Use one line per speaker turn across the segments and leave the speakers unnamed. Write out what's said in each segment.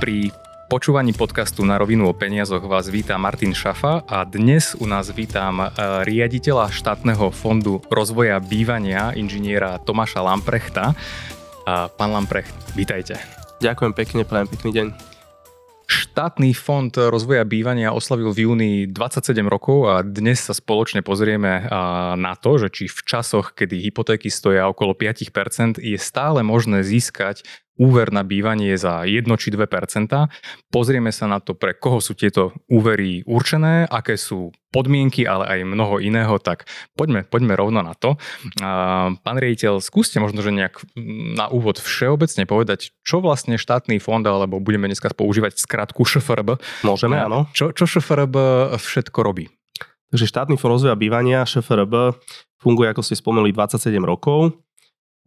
Pri počúvaní podcastu Na rovinu o peniazoch vás víta Martin Šafa a dnes u nás vítam e, riaditeľa štátneho fondu rozvoja bývania, inžiniera Tomáša Lamprechta. Pán Lamprecht, vítajte.
Ďakujem pekne, prajem pekný deň.
Štátny fond rozvoja bývania oslavil v júni 27 rokov a dnes sa spoločne pozrieme na to, že či v časoch, kedy hypotéky stoja okolo 5%, je stále možné získať úver na bývanie za 1 či 2% Pozrieme sa na to, pre koho sú tieto úvery určené, aké sú podmienky, ale aj mnoho iného, tak poďme, poďme rovno na to. Pán riaditeľ, skúste možno, že nejak na úvod všeobecne povedať, čo vlastne štátny fond, alebo budeme dneska používať skratku ŠFRB.
Môžeme, áno.
Čo, čo ŠFRB všetko robí?
Takže štátny fond rozvoja bývania, ŠFRB, funguje, ako ste spomenuli, 27 rokov.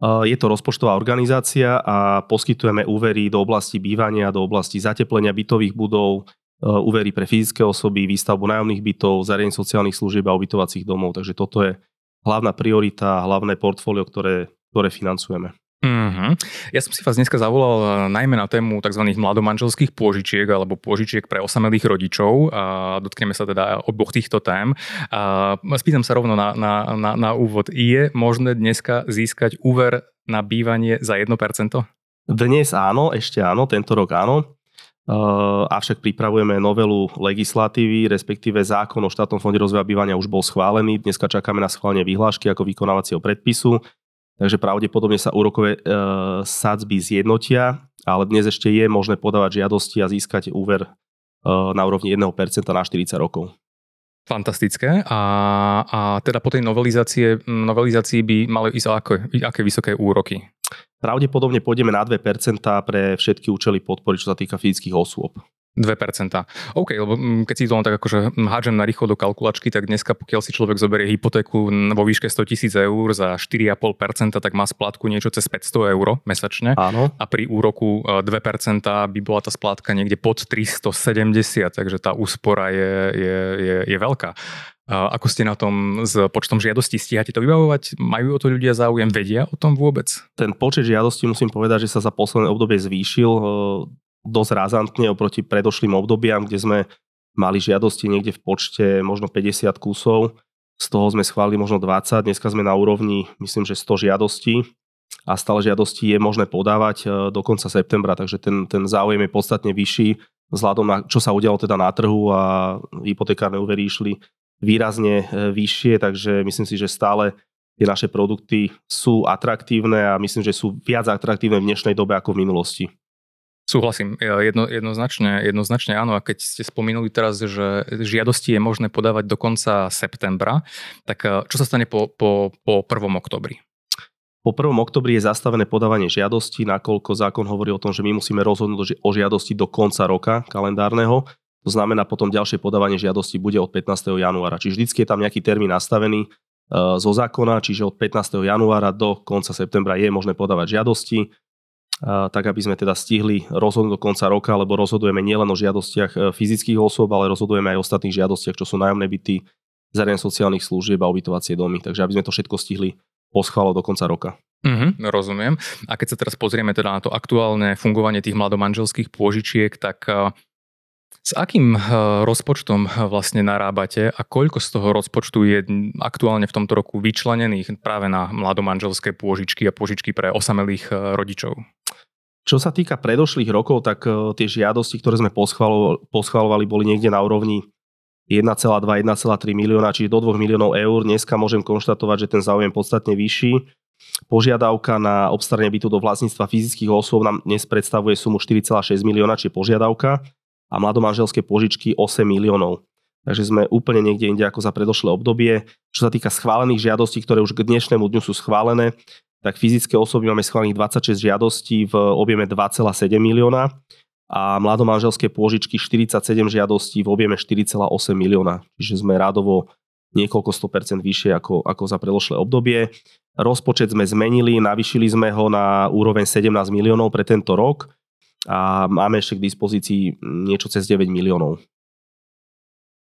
Je to rozpočtová organizácia a poskytujeme úvery do oblasti bývania, do oblasti zateplenia bytových budov, úvery pre fyzické osoby, výstavbu nájomných bytov, zariadení sociálnych služieb a ubytovacích domov. Takže toto je hlavná priorita, hlavné portfólio, ktoré, ktoré financujeme.
Mm-hmm. Ja som si vás dneska zavolal eh, najmä na tému tzv. mladomanželských pôžičiek alebo pôžičiek pre osamelých rodičov. A dotkneme sa teda oboch týchto tém. A spýtam sa rovno na, na, na, na úvod. Je možné dneska získať úver na bývanie za 1%?
Dnes áno, ešte áno, tento rok áno. Avšak pripravujeme novelu legislatívy, respektíve zákon o štátnom fonde rozvoja bývania už bol schválený. Dneska čakáme na schválenie vyhlášky ako vykonávacieho predpisu takže pravdepodobne sa úrokové e, sadzby zjednotia, ale dnes ešte je možné podávať žiadosti a získať úver e, na úrovni 1% na 40 rokov.
Fantastické. A, a teda po tej novelizácie, novelizácii by mali ísť aké, aké vysoké úroky?
Pravdepodobne pôjdeme na 2% pre všetky účely podpory, čo sa týka fyzických osôb.
2%. OK, lebo mm, keď si to len tak akože hádžem na rýchlo do kalkulačky, tak dneska pokiaľ si človek zoberie hypotéku vo výške 100 tisíc eur za 4,5%, tak má splátku niečo cez 500 eur mesačne.
Áno.
A pri úroku 2% e, by bola tá splátka niekde pod 370, takže tá úspora je, je, je, je veľká. Ako ste na tom s počtom žiadostí? Stíhate to vybavovať? Majú o to ľudia záujem? Vedia o tom vôbec?
Ten počet žiadostí musím povedať, že sa za posledné obdobie zvýšil dosť razantne oproti predošlým obdobiam, kde sme mali žiadosti niekde v počte možno 50 kusov, z toho sme schválili možno 20, dneska sme na úrovni myslím, že 100 žiadostí. A stále žiadosti je možné podávať e, do konca septembra, takže ten, ten záujem je podstatne vyšší. Vzhľadom na čo sa udialo teda na trhu a hypotekárne úvery išli výrazne e, vyššie, takže myslím si, že stále tie naše produkty sú atraktívne a myslím, že sú viac atraktívne v dnešnej dobe ako v minulosti.
Súhlasím, jedno, jednoznačne, jednoznačne áno. A keď ste spomínali teraz, že žiadosti je možné podávať do konca septembra, tak eh, čo sa stane po, po, po 1. oktobri?
Po 1. oktobri je zastavené podávanie žiadosti, nakoľko zákon hovorí o tom, že my musíme rozhodnúť o žiadosti do konca roka kalendárneho. To znamená, potom ďalšie podávanie žiadosti bude od 15. januára. Čiže vždycky je tam nejaký termín nastavený eh, zo zákona, čiže od 15. januára do konca septembra je možné podávať žiadosti tak aby sme teda stihli rozhodnúť do konca roka, lebo rozhodujeme nielen o žiadostiach e, fyzických osôb, ale rozhodujeme aj o ostatných žiadostiach, čo sú nájomné byty, zariadenie sociálnych služieb a ubytovacie domy. Takže aby sme to všetko stihli poschválo do konca roka.
Mm-hmm, rozumiem. A keď sa teraz pozrieme teda na to aktuálne fungovanie tých mladomanželských pôžičiek, tak e, s akým eh, rozpočtom vlastne narábate a koľko z toho rozpočtu je aktuálne v tomto roku vyčlenených práve na mladomanželské pôžičky a pôžičky pre osamelých rodičov?
Čo sa týka predošlých rokov, tak tie žiadosti, ktoré sme poschvalovali, boli niekde na úrovni 1,2-1,3 milióna, čiže do 2 miliónov eur. Dneska môžem konštatovať, že ten záujem je podstatne vyšší. Požiadavka na obstaranie bytu do vlastníctva fyzických osôb nám dnes predstavuje sumu 4,6 milióna, čiže požiadavka a mladomanželské požičky 8 miliónov. Takže sme úplne niekde inde ako za predošlé obdobie. Čo sa týka schválených žiadostí, ktoré už k dnešnému dňu sú schválené, tak fyzické osoby máme schválených 26 žiadostí v objeme 2,7 milióna a mladomanželské pôžičky 47 žiadostí v objeme 4,8 milióna. Čiže sme rádovo niekoľko 100% vyššie ako, ako za predošlé obdobie. Rozpočet sme zmenili, navýšili sme ho na úroveň 17 miliónov pre tento rok a máme ešte k dispozícii niečo cez 9 miliónov.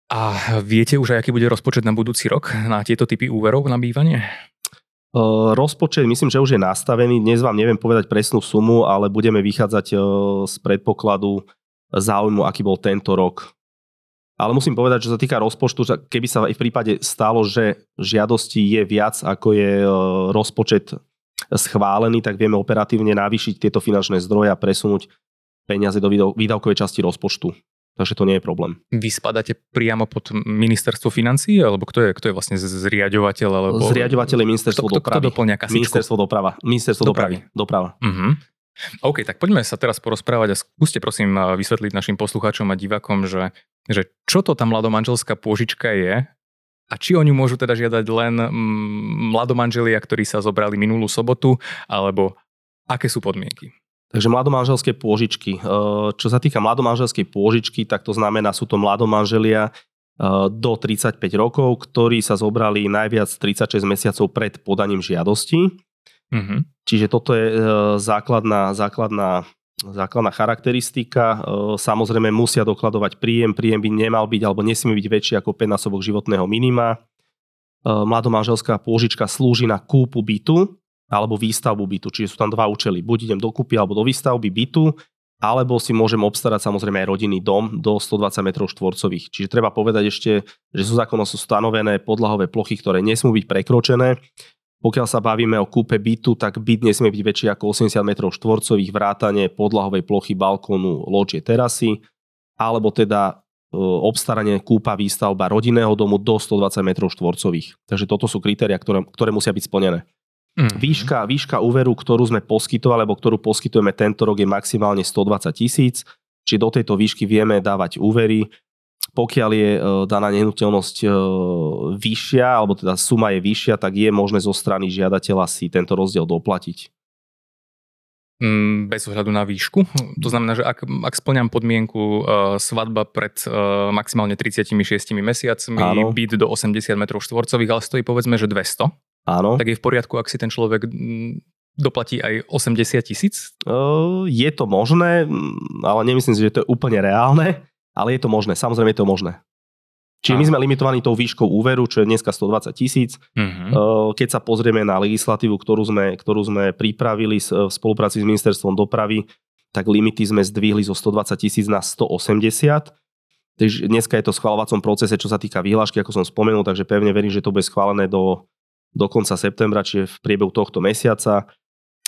A viete už aj, aký bude rozpočet na budúci rok na tieto typy úverov na bývanie?
Rozpočet myslím, že už je nastavený. Dnes vám neviem povedať presnú sumu, ale budeme vychádzať z predpokladu záujmu, aký bol tento rok. Ale musím povedať, čo sa týka rozpočtu, keby sa aj v prípade stalo, že žiadosti je viac, ako je rozpočet schválený, tak vieme operatívne navýšiť tieto finančné zdroje a presunúť peniaze do výdavkovej časti rozpočtu. Takže to nie je problém.
Vy spadáte priamo pod ministerstvo financí, alebo kto je, kto je vlastne zriadovateľ? Alebo...
Zriadovateľ je ministerstvo kto,
dopravy. Kto doplňa kasičku?
Ministerstvo doprava. Ministerstvo dopravy. doprava.
Uh-huh. OK, tak poďme sa teraz porozprávať a skúste prosím vysvetliť našim poslucháčom a divakom, že, že čo to tá mladomanželská pôžička je a či oni môžu teda žiadať len mm, mladomanželia, ktorí sa zobrali minulú sobotu, alebo aké sú podmienky?
Takže mladomanželské pôžičky. E, čo sa týka mladomanželskej pôžičky, tak to znamená, sú to mladomanželia e, do 35 rokov, ktorí sa zobrali najviac 36 mesiacov pred podaním žiadosti. Mm-hmm. Čiže toto je e, základná, základná, základná charakteristika. Samozrejme musia dokladovať príjem. Príjem by nemal byť alebo nesmie byť väčší ako 5 násobok životného minima. Mladomanželská pôžička slúži na kúpu bytu, alebo výstavbu bytu. Čiže sú tam dva účely. Buď idem dokúpy alebo do výstavby bytu, alebo si môžem obstarať samozrejme aj rodinný dom do 120 m štvorcových. Čiže treba povedať ešte, že sú zákonom sú stanovené podlahové plochy, ktoré nesmú byť prekročené. Pokiaľ sa bavíme o kúpe bytu, tak byt nesmie byť väčší ako 80 m štvorcových, vrátane podlahovej plochy, balkónu, loďie, terasy, alebo teda e, obstaranie, kúpa, výstavba rodinného domu do 120 m štvorcových. Takže toto sú kritéria, ktoré, ktoré musia byť splnené. Mm. Výška, výška úveru, ktorú sme poskytovali, alebo ktorú poskytujeme tento rok je maximálne 120 tisíc, či do tejto výšky vieme dávať úvery. Pokiaľ je e, daná nehnuteľnosť e, vyššia, alebo teda suma je vyššia, tak je možné zo strany žiadateľa si tento rozdiel doplatiť.
Mm, bez ohľadu na výšku. To znamená, že ak, ak splňam podmienku uh, svadba pred uh, maximálne 36 mesiacmi, Áno. byt do 80 m štvorcových, ale stojí povedzme, že 200,
Áno.
Tak je v poriadku, ak si ten človek doplatí aj 80 tisíc?
Je to možné, ale nemyslím si, že to je úplne reálne, ale je to možné, samozrejme je to možné. Čiže my sme limitovaní tou výškou úveru, čo je dneska 120 tisíc. Uh-huh. Keď sa pozrieme na legislatívu, ktorú sme, ktorú sme pripravili v spolupráci s ministerstvom dopravy, tak limity sme zdvihli zo 120 tisíc na 180. Takže dneska je to v schvalovacom procese, čo sa týka výhlášky, ako som spomenul, takže pevne verím, že to bude schválené do do konca septembra, čiže v priebehu tohto mesiaca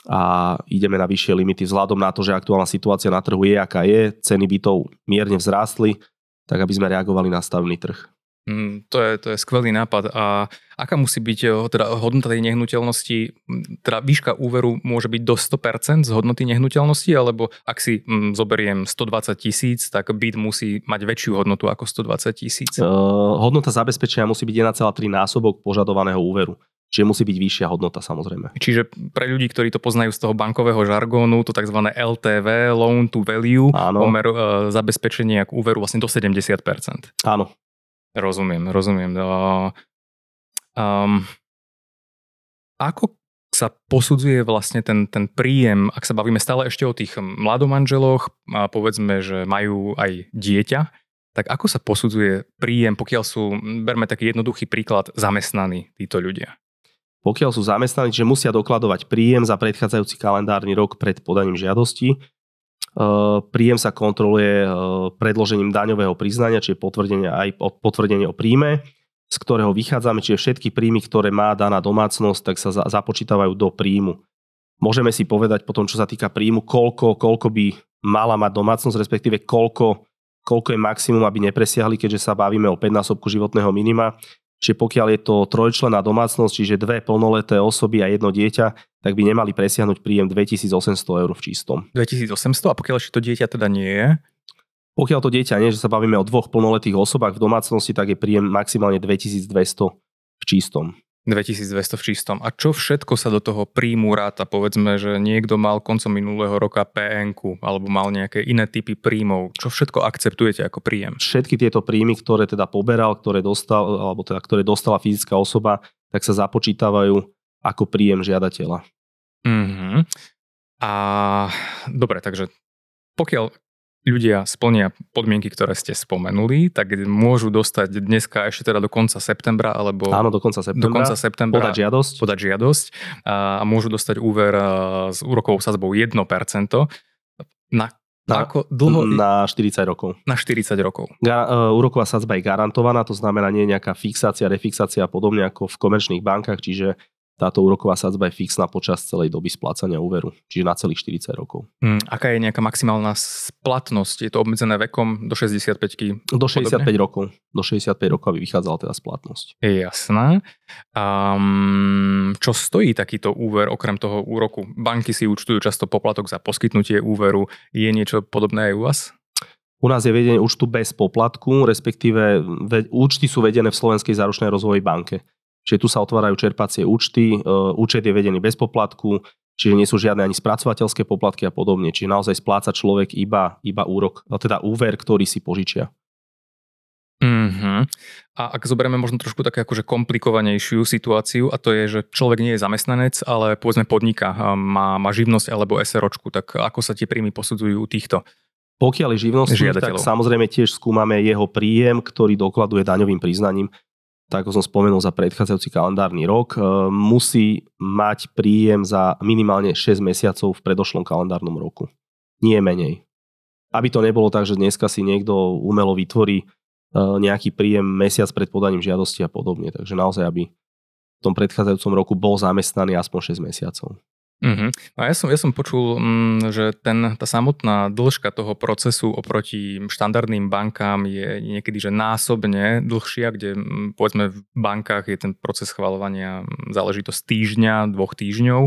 a ideme na vyššie limity vzhľadom na to, že aktuálna situácia na trhu je, aká je, ceny bytov mierne vzrástli, tak aby sme reagovali na stavný trh.
Mm, to, je, to je skvelý nápad. A aká musí byť eh, teda hodnota tej nehnuteľnosti? Teda výška úveru môže byť do 100% z hodnoty nehnuteľnosti, alebo ak si mm, zoberiem 120 tisíc, tak byt musí mať väčšiu hodnotu ako 120 tisíc?
Uh, hodnota zabezpečenia musí byť 1,3 násobok požadovaného úveru. Čiže musí byť vyššia hodnota samozrejme.
Čiže pre ľudí, ktorí to poznajú z toho bankového žargónu, to tzv. LTV, loan to value, Áno. pomer e, zabezpečenia k úveru vlastne do 70%.
Áno.
Rozumiem, rozumiem. Um, ako sa posudzuje vlastne ten, ten príjem, ak sa bavíme stále ešte o tých mladomanželoch, a povedzme, že majú aj dieťa, tak ako sa posudzuje príjem, pokiaľ sú, berme taký jednoduchý príklad, zamestnaní títo ľudia?
pokiaľ sú zamestnaní, že musia dokladovať príjem za predchádzajúci kalendárny rok pred podaním žiadosti. Príjem sa kontroluje predložením daňového priznania, čiže potvrdenie aj potvrdenie o príjme, z ktorého vychádzame, čiže všetky príjmy, ktoré má daná domácnosť, tak sa započítavajú do príjmu. Môžeme si povedať potom, čo sa týka príjmu, koľko, koľko by mala mať domácnosť, respektíve koľko, koľko je maximum, aby nepresiahli, keďže sa bavíme o 5 násobku životného minima. Čiže pokiaľ je to trojčlená domácnosť, čiže dve plnoleté osoby a jedno dieťa, tak by nemali presiahnuť príjem 2800 eur v čistom.
2800 a pokiaľ ešte to dieťa teda nie je?
Pokiaľ to dieťa nie, že sa bavíme o dvoch plnoletých osobách v domácnosti, tak je príjem maximálne 2200 v čistom.
2200 v čistom. A čo všetko sa do toho príjmu ráta? Povedzme, že niekto mal koncom minulého roka pn alebo mal nejaké iné typy príjmov. Čo všetko akceptujete ako príjem?
Všetky tieto príjmy, ktoré teda poberal, ktoré dostal, alebo teda, ktoré dostala fyzická osoba, tak sa započítavajú ako príjem žiadateľa.
Mm-hmm. A dobre, takže pokiaľ ľudia splnia podmienky, ktoré ste spomenuli, tak môžu dostať dneska ešte teda do konca septembra alebo
Áno, do konca septembra.
do konca septembra
podať žiadosť.
podať žiadosť a môžu dostať úver s úrokovou sadzbou 1%. Na
Na-
ako dlho?
Na 40 rokov.
na 40 rokov.
Ga- uh, úroková sadzba je garantovaná, to znamená nie je nejaká fixácia, refixácia a podobne ako v komerčných bankách, čiže táto úroková sadzba je fixná počas celej doby splácania úveru, čiže na celých 40 rokov.
Hm, aká je nejaká maximálna splatnosť? Je to obmedzené vekom do 65
Do 65
Podobne?
rokov. Do 65 rokov, aby vychádzala teda splatnosť.
Je jasné. Um, čo stojí takýto úver okrem toho úroku? Banky si účtujú často poplatok za poskytnutie úveru. Je niečo podobné aj u vás?
U nás je vedenie účtu bez poplatku, respektíve ve- účty sú vedené v Slovenskej záručnej rozvojovej banke. Čiže tu sa otvárajú čerpacie účty, e, účet je vedený bez poplatku, čiže nie sú žiadne ani spracovateľské poplatky a podobne. Čiže naozaj spláca človek iba, iba úrok, teda úver, ktorý si požičia.
Uh-huh. A ak zoberieme možno trošku také akože komplikovanejšiu situáciu, a to je, že človek nie je zamestnanec, ale povedzme podniká, má, má živnosť alebo SROčku, tak ako sa tie príjmy posudzujú u týchto?
Pokiaľ je živnostník, tak samozrejme tiež skúmame jeho príjem, ktorý dokladuje daňovým priznaním. Tak ako som spomenul za predchádzajúci kalendárny rok, e, musí mať príjem za minimálne 6 mesiacov v predošlom kalendárnom roku. Nie menej. Aby to nebolo tak, že dneska si niekto umelo vytvorí e, nejaký príjem mesiac pred podaním žiadosti a podobne. Takže naozaj, aby v tom predchádzajúcom roku bol zamestnaný aspoň 6 mesiacov.
Uh-huh. A ja som, ja som počul, mm, že ten, tá samotná dĺžka toho procesu oproti štandardným bankám je niekedy že násobne dlhšia, kde mm, povedzme v bankách je ten proces schvalovania mm, záležitosť týždňa, dvoch týždňov.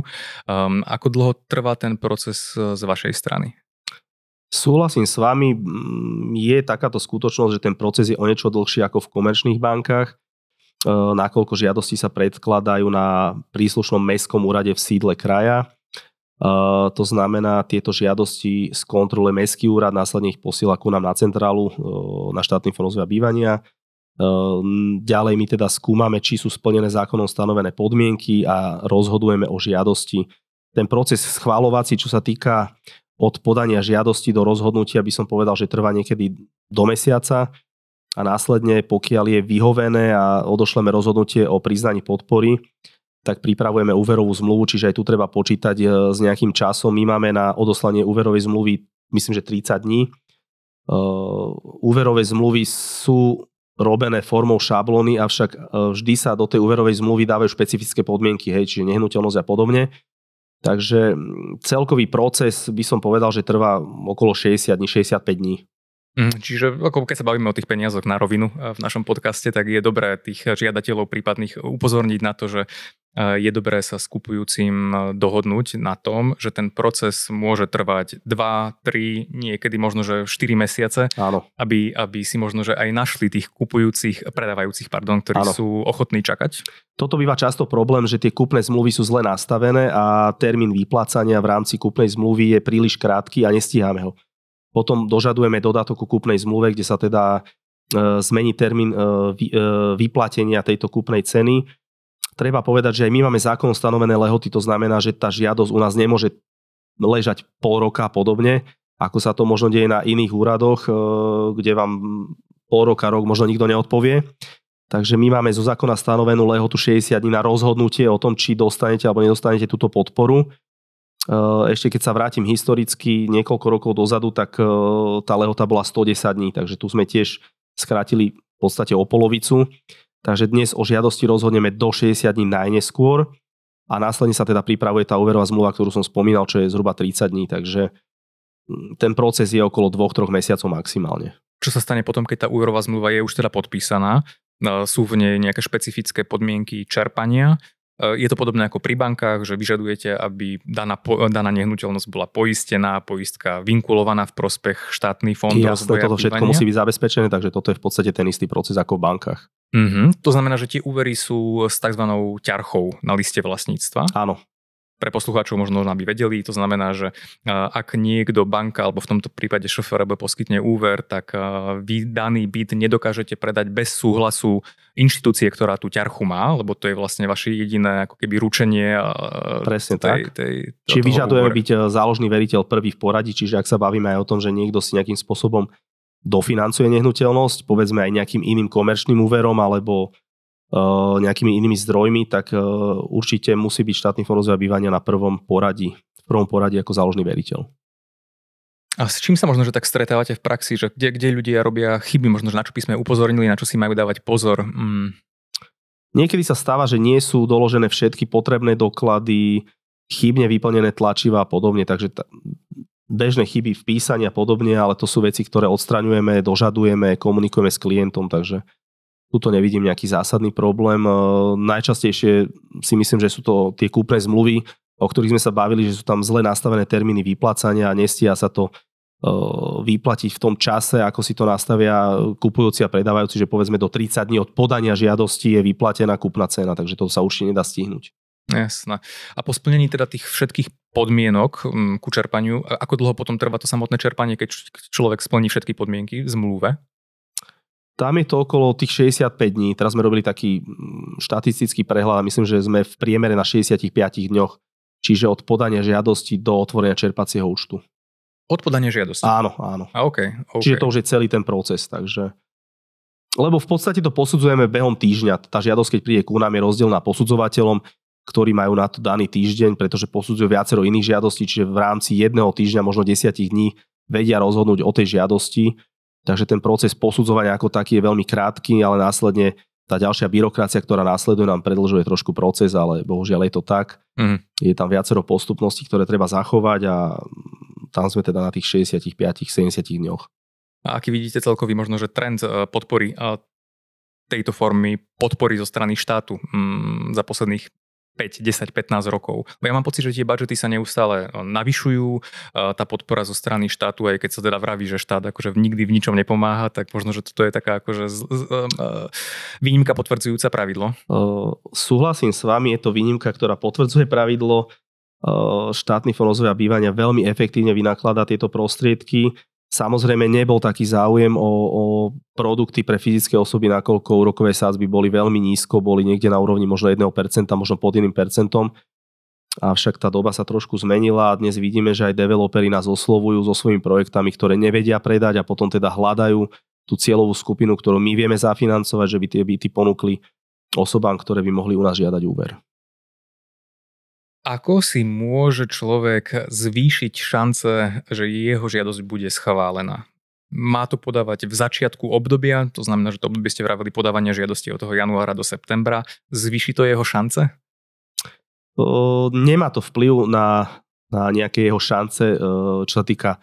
Um, ako dlho trvá ten proces e, z vašej strany?
Súhlasím s vami, je takáto skutočnosť, že ten proces je o niečo dlhší ako v komerčných bankách, nakoľko žiadosti sa predkladajú na príslušnom mestskom úrade v sídle kraja. E, To znamená, tieto žiadosti skontroluje mestský úrad, následne ich posiela ku nám na centrálu, e, na štátny fond rozvoja bývania. E, Ďalej my teda skúmame, či sú splnené zákonom stanovené podmienky a rozhodujeme o žiadosti. Ten proces schválovací, čo sa týka od podania žiadosti do rozhodnutia by som povedal, že trvá niekedy do mesiaca a následne, pokiaľ je vyhovené a odošleme rozhodnutie o priznaní podpory, tak pripravujeme úverovú zmluvu, čiže aj tu treba počítať e, s nejakým časom. My máme na odoslanie úverovej zmluvy, myslím, že 30 dní. E, Úverové zmluvy sú robené formou šablóny, avšak e, vždy sa do tej úverovej zmluvy dávajú špecifické podmienky, hej, čiže nehnuteľnosť a podobne. Takže celkový proces by som povedal, že trvá okolo 60 dní, 65 dní.
Mm, Čiže ako keď sa bavíme o tých peniazoch na rovinu eh, v našom podcaste, tak je dobré tých žiadateľov prípadných upozorniť na to, že eh, je dobré sa s kupujúcim eh, dohodnúť na tom, že ten proces môže trvať 2, 3, niekedy možno, že 4 mesiace,
Áno.
aby, aby si možno, že aj našli tých kupujúcich, predávajúcich, pardon, ktorí
Áno.
sú ochotní čakať.
Toto býva často problém, že tie kúpne zmluvy sú zle nastavené a termín vyplácania v rámci kúpnej zmluvy je príliš krátky a nestíhame ho. Potom dožadujeme dodatok ku kúpnej zmluve, kde sa teda e, zmení termín e, e, vyplatenia tejto kúpnej ceny. Treba povedať, že aj my máme zákon stanovené lehoty, to znamená, že tá žiadosť u nás nemôže ležať pol roka a podobne, ako sa to možno deje na iných úradoch, kde vám pol roka, rok možno nikto neodpovie. Takže my máme zo zákona stanovenú lehotu 60 dní na rozhodnutie o tom, či dostanete alebo nedostanete túto podporu. Eh, Ešte keď sa vrátim historicky niekoľko rokov dozadu, tak eh, tá lehota bola 110 dní, takže tu sme tiež skrátili v podstate o polovicu. Takže dnes o žiadosti rozhodneme do 60 dní najneskôr a následne sa teda pripravuje tá úverová zmluva, ktorú som spomínal, čo je zhruba 30 dní, takže mm, ten proces je okolo 2-3 mesiacov maximálne.
Čo sa stane potom, keď tá úverová zmluva je už teda podpísaná? E, Sú v nej nejaké špecifické podmienky čerpania? E, Je to podobné ako pri bankách, že vyžadujete, aby daná, po- daná nehnuteľnosť bola poistená, poistka vinkulovaná v prospech štátny fond rozvoja
toto všetko
bývania?
musí byť zabezpečené, takže toto je v podstate ten istý proces ako v bankách.
Mhm. To znamená, že tie úvery sú s tzv. ťarchou na liste vlastníctva.
Áno,
pre poslucháčov možno aby vedeli, to znamená, že ak niekto banka alebo v tomto prípade šofér poskytne úver, tak vy daný byt nedokážete predať bez súhlasu inštitúcie, ktorá tú ťarchu má, lebo to je vlastne vaše jediné ako keby ručenie.
Presne tej, tak. Tej, Čiže vyžadujeme byť e, záložný veriteľ prvý v poradí, čiže ak sa bavíme aj o tom, že niekto si nejakým spôsobom dofinancuje nehnuteľnosť, povedzme aj nejakým iným komerčným úverom alebo nejakými inými zdrojmi, tak uh, určite musí byť štátny fond rozvoja bývania na prvom poradí, v prvom poradí ako záložný veriteľ.
A s čím sa možno, že tak stretávate v praxi, že kde, kde ľudia robia chyby, možno, že na čo by sme upozornili, na čo si majú dávať pozor? Mm.
Niekedy sa stáva, že nie sú doložené všetky potrebné doklady, chybne vyplnené tlačiva a podobne, takže t- bežné chyby v písaní a podobne, ale to sú veci, ktoré odstraňujeme, dožadujeme, komunikujeme s klientom, takže tuto nevidím nejaký zásadný problém. E, najčastejšie si myslím, že sú to tie kúpne zmluvy, o ktorých sme sa bavili, že sú tam zle nastavené termíny vyplácania a nestia sa to e, vyplatiť v tom čase, ako si to nastavia kupujúci a predávajúci, že povedzme do 30 dní od podania žiadosti je vyplatená kúpna cena, takže to sa určite nedá stihnúť.
Jasné. A po splnení teda tých všetkých podmienok mm, ku čerpaniu, ako dlho potom trvá to samotné čerpanie, keď človek splní všetky podmienky v zmluve?
Tam je to okolo tých 65 dní. Teraz sme robili taký mm, štatistický prehľad a myslím, že sme v priemere na 65 dňoch. Čiže od podania žiadosti do otvorenia čerpacieho účtu.
Od podania žiadosti?
Áno, áno.
A okay, okay.
Čiže to už je celý ten proces, takže... Lebo v podstate to posudzujeme behom týždňa. Tá žiadosť, keď príde ku nám, je rozdielna posudzovateľom, ktorí majú na to daný týždeň, pretože posudzujú viacero iných žiadostí, čiže v rámci jedného týždňa, možno desiatich dní vedia rozhodnúť o tej žiadosti Takže ten proces posudzovania ako taký je veľmi krátky, ale následne tá ďalšia byrokracia, ktorá následuje, nám predlžuje trošku proces, ale bohužiaľ je to tak. Mm. Je tam viacero postupností, ktoré treba zachovať a tam sme teda na tých 65-70 dňoch.
A aký vidíte celkový možno, že trend e, podpory e, tejto formy podpory zo strany štátu mm, za posledných 5, 10, 15 rokov. Bo ja mám pocit, že tie budžety sa neustále e, navyšujú, e, tá podpora zo strany štátu, aj keď sa teda vraví, že štát akože nikdy v ničom nepomáha, tak možno, že toto je taká akože z, z, uh, výnimka potvrdzujúca pravidlo.
Súhlasím s vami, je to výnimka, ktorá potvrdzuje pravidlo. Uh, štátny fond rozvoja bývania veľmi efektívne vynakladá tieto prostriedky Samozrejme nebol taký záujem o, o produkty pre fyzické osoby, nakoľko úrokové sázby boli veľmi nízko, boli niekde na úrovni možno 1%, možno pod 1%. Avšak tá doba sa trošku zmenila a dnes vidíme, že aj developeri nás oslovujú so svojimi projektami, ktoré nevedia predať a potom teda hľadajú tú cieľovú skupinu, ktorú my vieme zafinancovať, že by tie byty ponúkli osobám, ktoré by mohli u nás žiadať úver.
Ako si môže človek zvýšiť šance, že jeho žiadosť bude schválená? Má to podávať v začiatku obdobia, to znamená, že to obdobie ste vravili podávanie žiadosti od toho januára do septembra. Zvýši to jeho šance?
O, nemá to vplyv na, na nejaké jeho šance, čo sa týka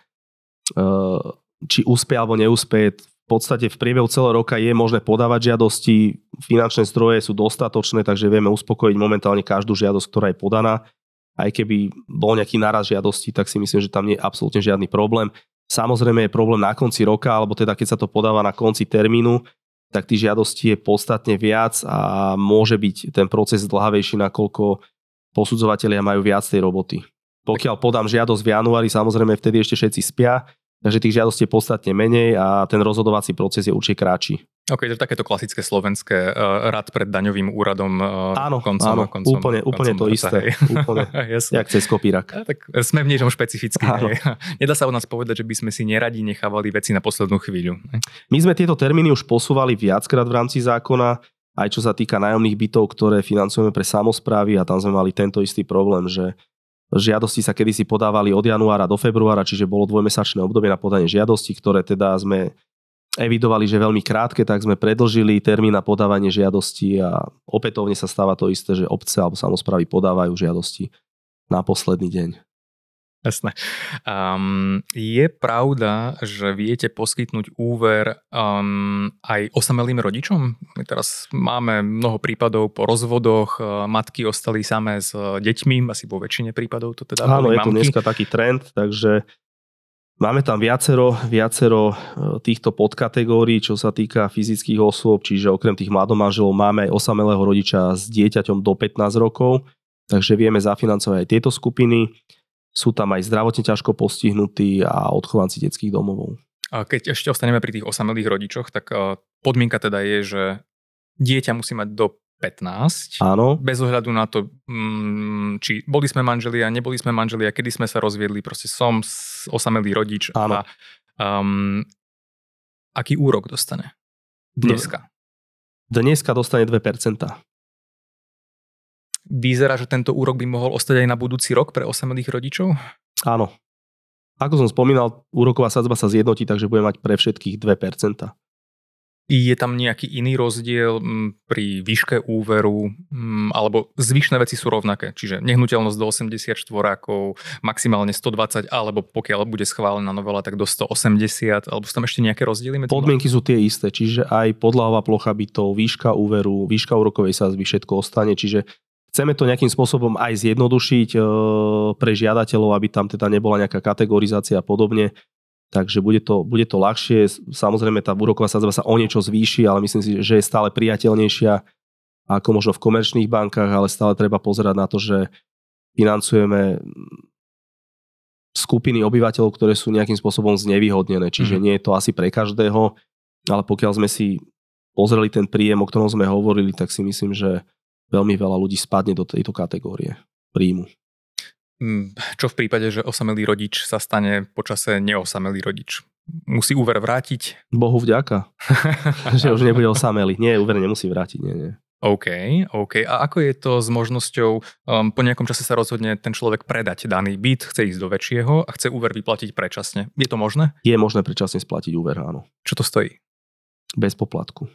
či úspie alebo neúspie. Podstate v priebehu celého roka je možné podávať žiadosti, finančné zdroje sú dostatočné, takže vieme uspokojiť momentálne každú žiadosť, ktorá je podaná. Aj keby bol nejaký naraz žiadosti, tak si myslím, že tam nie je absolútne žiadny problém. Samozrejme je problém na konci roka, alebo teda keď sa to podáva na konci termínu, tak tých žiadostí je podstatne viac a môže byť ten proces dlhavejší, nakoľko posudzovatelia majú viac tej roboty. Pokiaľ podám žiadosť v januári, samozrejme vtedy ešte všetci spia, takže tých žiadostí je podstatne menej a ten rozhodovací proces je určite kratší.
Ok, to je takéto klasické slovenské uh, rad pred daňovým úradom uh,
áno, koncom, áno, koncom, úplne, koncom úplne to isté. Úplne, jak cez kopírak.
A, tak sme v niečom špecificky. Nedá sa o nás povedať, že by sme si neradi nechávali veci na poslednú chvíľu.
My sme tieto termíny už posúvali viackrát v rámci zákona, aj čo sa týka nájomných bytov, ktoré financujeme pre samozprávy a tam sme mali tento istý problém, že žiadosti sa kedysi podávali od januára do februára, čiže bolo dvojmesačné obdobie na podanie žiadosti, ktoré teda sme evidovali, že veľmi krátke, tak sme predlžili termín na podávanie žiadosti a opätovne sa stáva to isté, že obce alebo samozprávy podávajú žiadosti na posledný deň.
Jasné. Um, je pravda, že viete poskytnnúť úver um, aj osamelým rodičom? My teraz máme mnoho prípadov po rozvodoch, matky ostali samé s deťmi, asi vo väčšine prípadov to teda
Áno, je to dneska taký trend, takže Máme tam viacero, viacero e, týchto podkategórií, čo sa týka fyzických osôb, čiže okrem tých mladomanželov máme aj osamelého rodiča s dieťaťom do 15 rokov. takže vieme zafinancovať aj tieto skupiny. Sú tam aj zdravotne ťažko postihnutí a odchovanci detských domovov.
A keď ešte ostaneme pri tých osamelých rodičoch, tak podmienka teda je, že dieťa musí mať do 15.
Áno.
Bez ohľadu na to, mm, či boli sme manželia, neboli sme manželia, kedy sme sa rozviedli, proste som osamelý rodič.
Áno.
A, um, aký úrok dostane? Dneska.
Dneska dostane 2%.
Vyzerá, že tento úrok by mohol ostať aj na budúci rok pre osamelých rodičov?
Áno. Ako som spomínal, úroková sadzba sa zjednotí, takže bude mať pre všetkých 2%.
Je tam nejaký iný rozdiel pri výške úveru, alebo zvyšné veci sú rovnaké, čiže nehnuteľnosť do 84 rokov, maximálne 120, alebo pokiaľ bude schválená novela, tak do 180, alebo sú tam ešte nejaké rozdiely? Medzi
Podmienky sú tie isté, čiže aj podlahová plocha bytov, výška úveru, výška úrokovej sázby, všetko ostane, čiže Chceme to nejakým spôsobom aj zjednodušiť e, pre žiadateľov, aby tam teda nebola nejaká kategorizácia a podobne. Takže bude to, bude to ľahšie. Samozrejme tá úroková sadzba sa o niečo zvýši, ale myslím si, že je stále priateľnejšia ako možno v komerčných bankách, ale stále treba pozerať na to, že financujeme skupiny obyvateľov, ktoré sú nejakým spôsobom znevýhodnené. Čiže mm. nie je to asi pre každého, ale pokiaľ sme si pozreli ten príjem, o ktorom sme hovorili, tak si myslím, že veľmi veľa ľudí spadne do tejto kategórie príjmu.
Mm, čo v prípade, že osamelý rodič sa stane počase neosamelý rodič? Musí úver vrátiť?
Bohu vďaka, že už nebude osamelý. Nie, úver nemusí vrátiť, nie, nie.
OK, OK. A ako je to s možnosťou, um, po nejakom čase sa rozhodne ten človek predať daný byt, chce ísť do väčšieho a chce úver vyplatiť predčasne. Je to možné?
Je možné predčasne splatiť úver, áno.
Čo to stojí?
Bez poplatku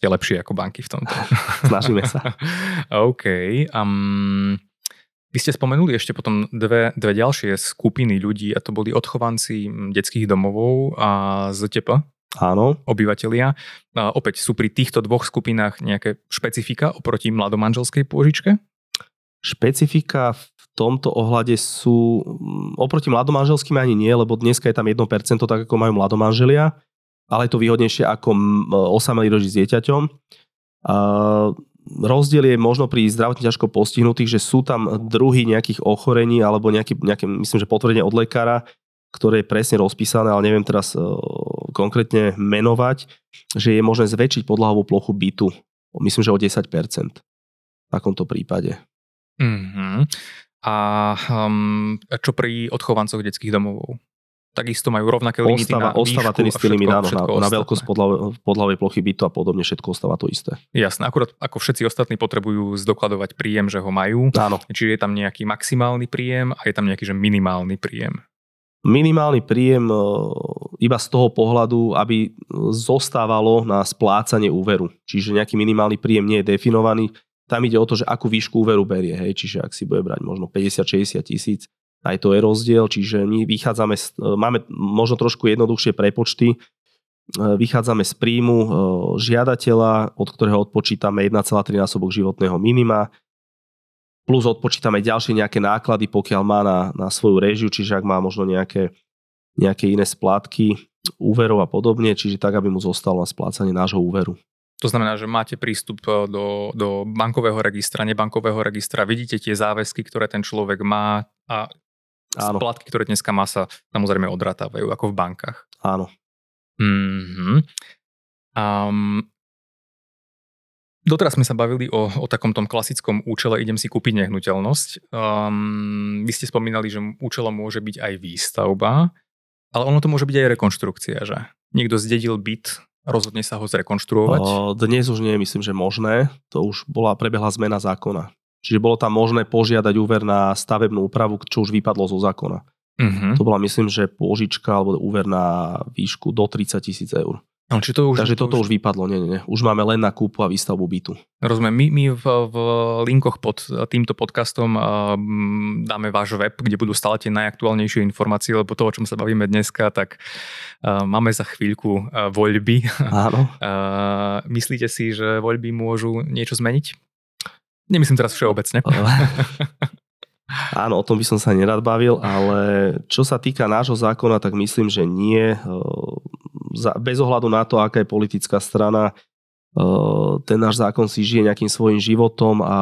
ste lepší ako banky v tomto.
Snažíme sa.
OK. Um, vy ste spomenuli ešte potom dve, dve ďalšie skupiny ľudí a to boli odchovanci detských domovov a ZTP.
Áno.
Obyvatelia. A opäť sú pri týchto dvoch skupinách nejaké špecifika oproti mladomanželskej pôžičke?
Špecifika v tomto ohľade sú oproti mladomanželským ani nie, lebo dneska je tam 1% tak ako majú mladomanželia ale je to výhodnejšie ako osamelý rodič s dieťaťom. Rozdiel je možno pri zdravotne ťažko postihnutých, že sú tam druhy nejakých ochorení alebo nejaké, nejaké myslím, že potvrdenie od lekára, ktoré je presne rozpísané, ale neviem teraz uh, konkrétne menovať, že je možné zväčšiť podlahovú plochu bytu. Myslím, že o 10% v takomto prípade.
Mm-hmm. A um, čo pri odchovancoch detských domovov? Takisto majú rovnaké limity
ostáva,
na
Ostáva ten istý limit, áno, na, na veľkosť podľavej plochy bytu a podobne, všetko ostáva to isté.
Jasné, akurát ako všetci ostatní potrebujú zdokladovať príjem, že ho majú.
Áno.
Čiže je tam nejaký maximálny príjem a je tam nejaký že minimálny príjem.
Minimálny príjem e, iba z toho pohľadu, aby zostávalo na splácanie úveru. Čiže nejaký minimálny príjem nie je definovaný. Tam ide o to, že akú výšku úveru berie. Hej. Čiže ak si bude brať možno 50-60 tisíc, aj to je rozdiel, čiže my vychádzame, e, máme možno trošku jednoduchšie prepočty, e, vychádzame z príjmu e, žiadateľa, od ktorého odpočítame 1,3 násobok životného minima, plus odpočítame ďalšie nejaké náklady, pokiaľ má na, na svoju režiu, čiže ak má možno nejaké, nejaké iné splátky, úverov a podobne, čiže tak, aby mu zostalo na splácanie nášho úveru.
To znamená, že máte prístup do, do bankového registra, nebankového registra, vidíte tie záväzky, ktoré ten človek má a Áno. Splatky, ktoré dneska má sa samozrejme odratávajú, ako v bankách.
Áno.
Mm-hmm. Um, doteraz sme sa bavili o, o takom tom klasickom účele, idem si kúpiť nehnuteľnosť. Um, vy ste spomínali, že účelom môže byť aj výstavba, ale ono to môže byť aj rekonštrukcia, že? Niekto zdedil byt, rozhodne sa ho zrekonštruovať? O,
dnes už nie myslím, že možné. To už bola prebehla zmena zákona. Čiže bolo tam možné požiadať úver na stavebnú úpravu, čo už vypadlo zo zákona. Uh-huh. To bola, myslím, že pôžička alebo úver na výšku do 30 tisíc eur.
No, či to už,
Takže to toto už... už vypadlo, nie, nie, nie. Už máme len na kúpu a výstavbu bytu.
Rozumiem, my, my v, v linkoch pod týmto podcastom uh, dáme váš web, kde budú stále tie najaktuálnejšie informácie, lebo to, o čom sa bavíme dneska, tak uh, máme za chvíľku uh, voľby.
Áno.
Uh, myslíte si, že voľby môžu niečo zmeniť? Nemyslím teraz všeobecne.
Áno, o tom by som sa nerad bavil, ale čo sa týka nášho zákona, tak myslím, že nie. Bez ohľadu na to, aká je politická strana, ten náš zákon si žije nejakým svojim životom a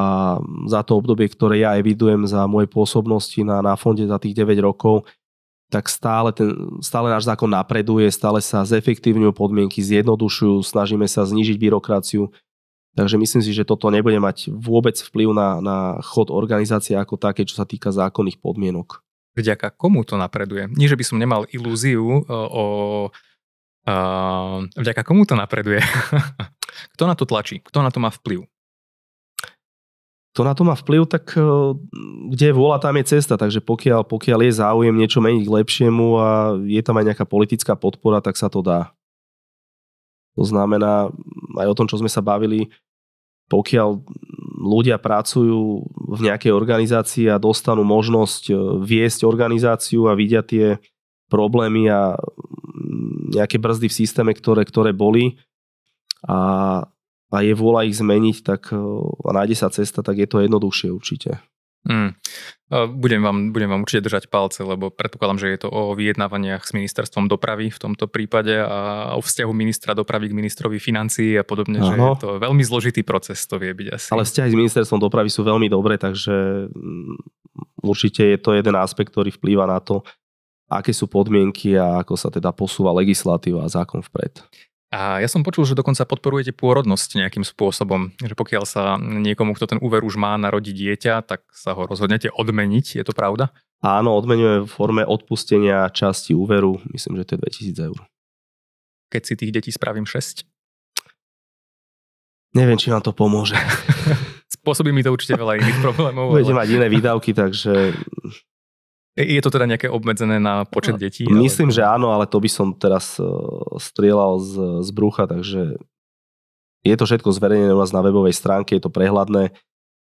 za to obdobie, ktoré ja evidujem za moje pôsobnosti na, na fonde za tých 9 rokov, tak stále, ten, stále náš zákon napreduje, stále sa zefektívňujú podmienky, zjednodušujú, snažíme sa znížiť byrokraciu. Takže myslím si, že toto nebude mať vôbec vplyv na, na chod organizácie ako také, čo sa týka zákonných podmienok.
Vďaka komu to napreduje? Nie, že by som nemal ilúziu e, o... Uh, vďaka komu to napreduje? Kto na to tlačí? Kto na to má vplyv?
Kto na to má vplyv, tak e, kde je vôľa, tam je cesta. Takže pokiaľ, pokiaľ je záujem niečo meniť k lepšiemu a je tam aj nejaká politická podpora, tak sa to dá. To znamená, aj o tom, čo sme sa bavili, pokiaľ ľudia pracujú v nejakej organizácii a dostanú možnosť e, viesť organizáciu a vidia tie problémy a nejaké brzdy v systéme, ktoré, ktoré boli, a, a je vôľa ich zmeniť, tak e, a nájde sa cesta, tak je to jednoduchšie určite. Mm.
Budem vám, budem vám určite držať palce, lebo predpokladám, že je to o vyjednávaniach s ministerstvom dopravy v tomto prípade a o vzťahu ministra dopravy k ministrovi financií a podobne, ano. že je to veľmi zložitý proces, to vie byť asi.
Ale vzťahy s ministerstvom dopravy sú veľmi dobré, takže mm, určite je to jeden aspekt, ktorý vplýva na to, aké sú podmienky a ako sa teda posúva legislatíva a zákon vpred.
A ja som počul, že dokonca podporujete pôrodnosť nejakým spôsobom, že pokiaľ sa niekomu, kto ten úver už má, narodí dieťa, tak sa ho rozhodnete odmeniť, je to pravda?
Áno, odmenujeme v forme odpustenia časti úveru, myslím, že to je 2000 eur.
Keď si tých detí spravím 6?
Neviem, či vám to pomôže.
Spôsobí mi to určite veľa iných problémov.
Budete ale... mať iné výdavky, takže
je to teda nejaké obmedzené na počet no, detí?
Myslím, ale... že áno, ale to by som teraz uh, strieľal z, z brucha, takže je to všetko zverejnené u nás na webovej stránke, je to prehľadné.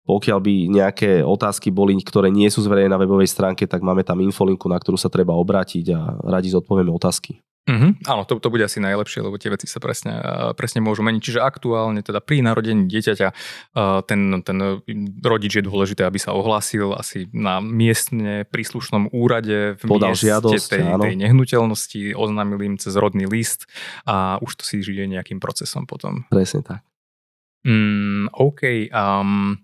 Pokiaľ by nejaké otázky boli, ktoré nie sú zverejnené na webovej stránke, tak máme tam infolinku, na ktorú sa treba obrátiť a radi zodpovieme otázky.
Mm-hmm. Áno, to, to bude asi najlepšie, lebo tie veci sa presne, presne môžu meniť. Čiže aktuálne teda pri narodení dieťaťa ten, ten rodič je dôležité, aby sa ohlásil asi na miestne príslušnom úrade v
Podal mieste žiadosť,
tej, tej nehnuteľnosti, oznámil im cez rodný list a už to si žije nejakým procesom potom.
Presne tak.
Mm, OK. Um,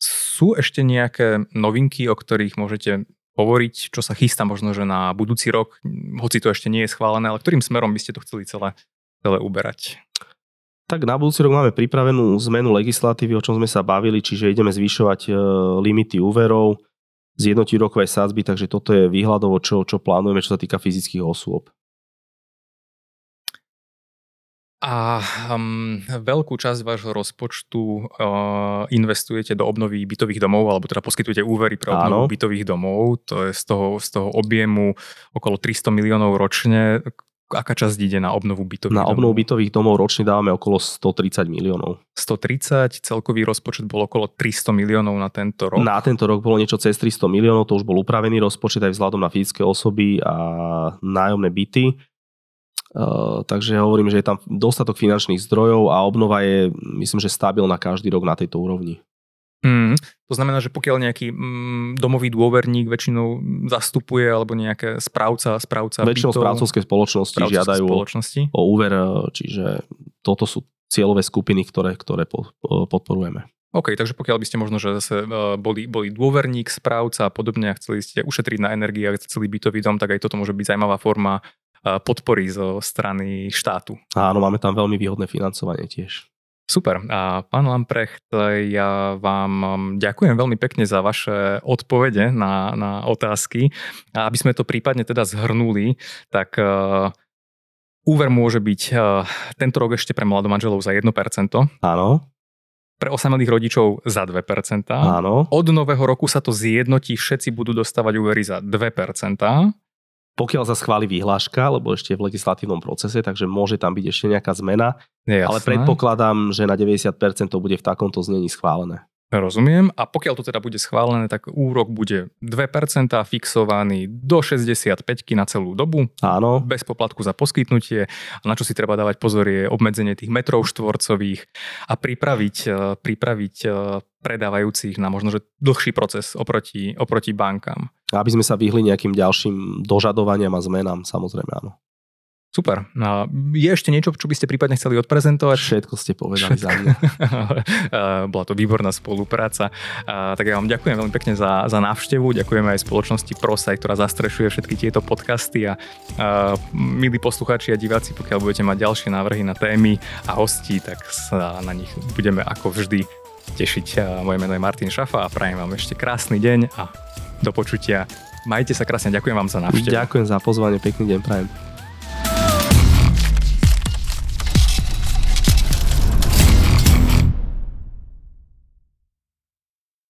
sú ešte nejaké novinky, o ktorých môžete hovoriť, čo sa chystá možno, že na budúci rok, hoci to ešte nie je schválené, ale ktorým smerom by ste to chceli celé, celé uberať?
Tak na budúci rok máme pripravenú zmenu legislatívy, o čom sme sa bavili, čiže ideme zvyšovať e, limity úverov, zjednotiť rokové sádzby, takže toto je výhľadovo, čo, čo plánujeme, čo sa týka fyzických osôb.
A um, veľkú časť vášho rozpočtu uh, investujete do obnovy bytových domov, alebo teda poskytujete úvery pre obnovu Áno. bytových domov. To je z toho, z toho objemu okolo 300 miliónov ročne. Aká časť ide na obnovu bytových
Na domov? obnovu bytových domov ročne dávame okolo 130 miliónov.
130, celkový rozpočet bol okolo 300 miliónov na tento rok.
Na tento rok bolo niečo cez 300 miliónov, to už bol upravený rozpočet aj vzhľadom na fyzické osoby a nájomné byty. Uh, takže hovorím, že je tam dostatok finančných zdrojov a obnova je, myslím, že stabilná každý rok na tejto úrovni.
Mm, to znamená, že pokiaľ nejaký mm, domový dôverník väčšinou zastupuje alebo nejaké správca, správca
Väčšinou bytov, správcovské spoločnosti žiadajú spoločnosti. o úver, čiže toto sú cieľové skupiny, ktoré, ktoré podporujeme.
OK, takže pokiaľ by ste možno, že zase boli, boli dôverník, správca a podobne a chceli ste ušetriť na energii a celý bytový dom, tak aj toto môže byť zaujímavá forma podpory zo strany štátu.
Áno, máme tam veľmi výhodné financovanie tiež.
Super. A pán Lamprecht, ja vám um, ďakujem veľmi pekne za vaše odpovede na, na otázky. A aby sme to prípadne teda zhrnuli, tak uh, úver môže byť uh, tento rok ešte pre mladomanželov za 1%.
Áno.
Pre osamelých rodičov za 2%.
Áno.
Od nového roku sa to zjednotí, všetci budú dostávať úvery za 2%
pokiaľ sa schváli vyhláška, lebo ešte je v legislatívnom procese, takže môže tam byť ešte nejaká zmena, Jasné. ale predpokladám, že na 90% to bude v takomto znení schválené.
Rozumiem. A pokiaľ to teda bude schválené, tak úrok bude 2% fixovaný do 65 na celú dobu.
Áno.
Bez poplatku za poskytnutie. A na čo si treba dávať pozor je obmedzenie tých metrov štvorcových a pripraviť, e, pripraviť e, predávajúcich na možno že dlhší proces oproti, oproti bankám.
Aby sme sa vyhli nejakým ďalším dožadovaniam a zmenám, samozrejme áno.
Super. Je ešte niečo, čo by ste prípadne chceli odprezentovať?
Všetko ste povedali Všetko. za mňa.
Bola to výborná spolupráca. Tak ja vám ďakujem veľmi pekne za, za návštevu. Ďakujeme aj spoločnosti Prosaj, ktorá zastrešuje všetky tieto podcasty a, a milí poslucháči a diváci, pokiaľ budete mať ďalšie návrhy na témy a hostí, tak sa na nich budeme ako vždy tešiť. Moje meno je Martin Šafa a prajem vám ešte krásny deň a do počutia. Majte sa krásne, ďakujem vám za návštevu.
Ďakujem za pozvanie, pekný deň prajem.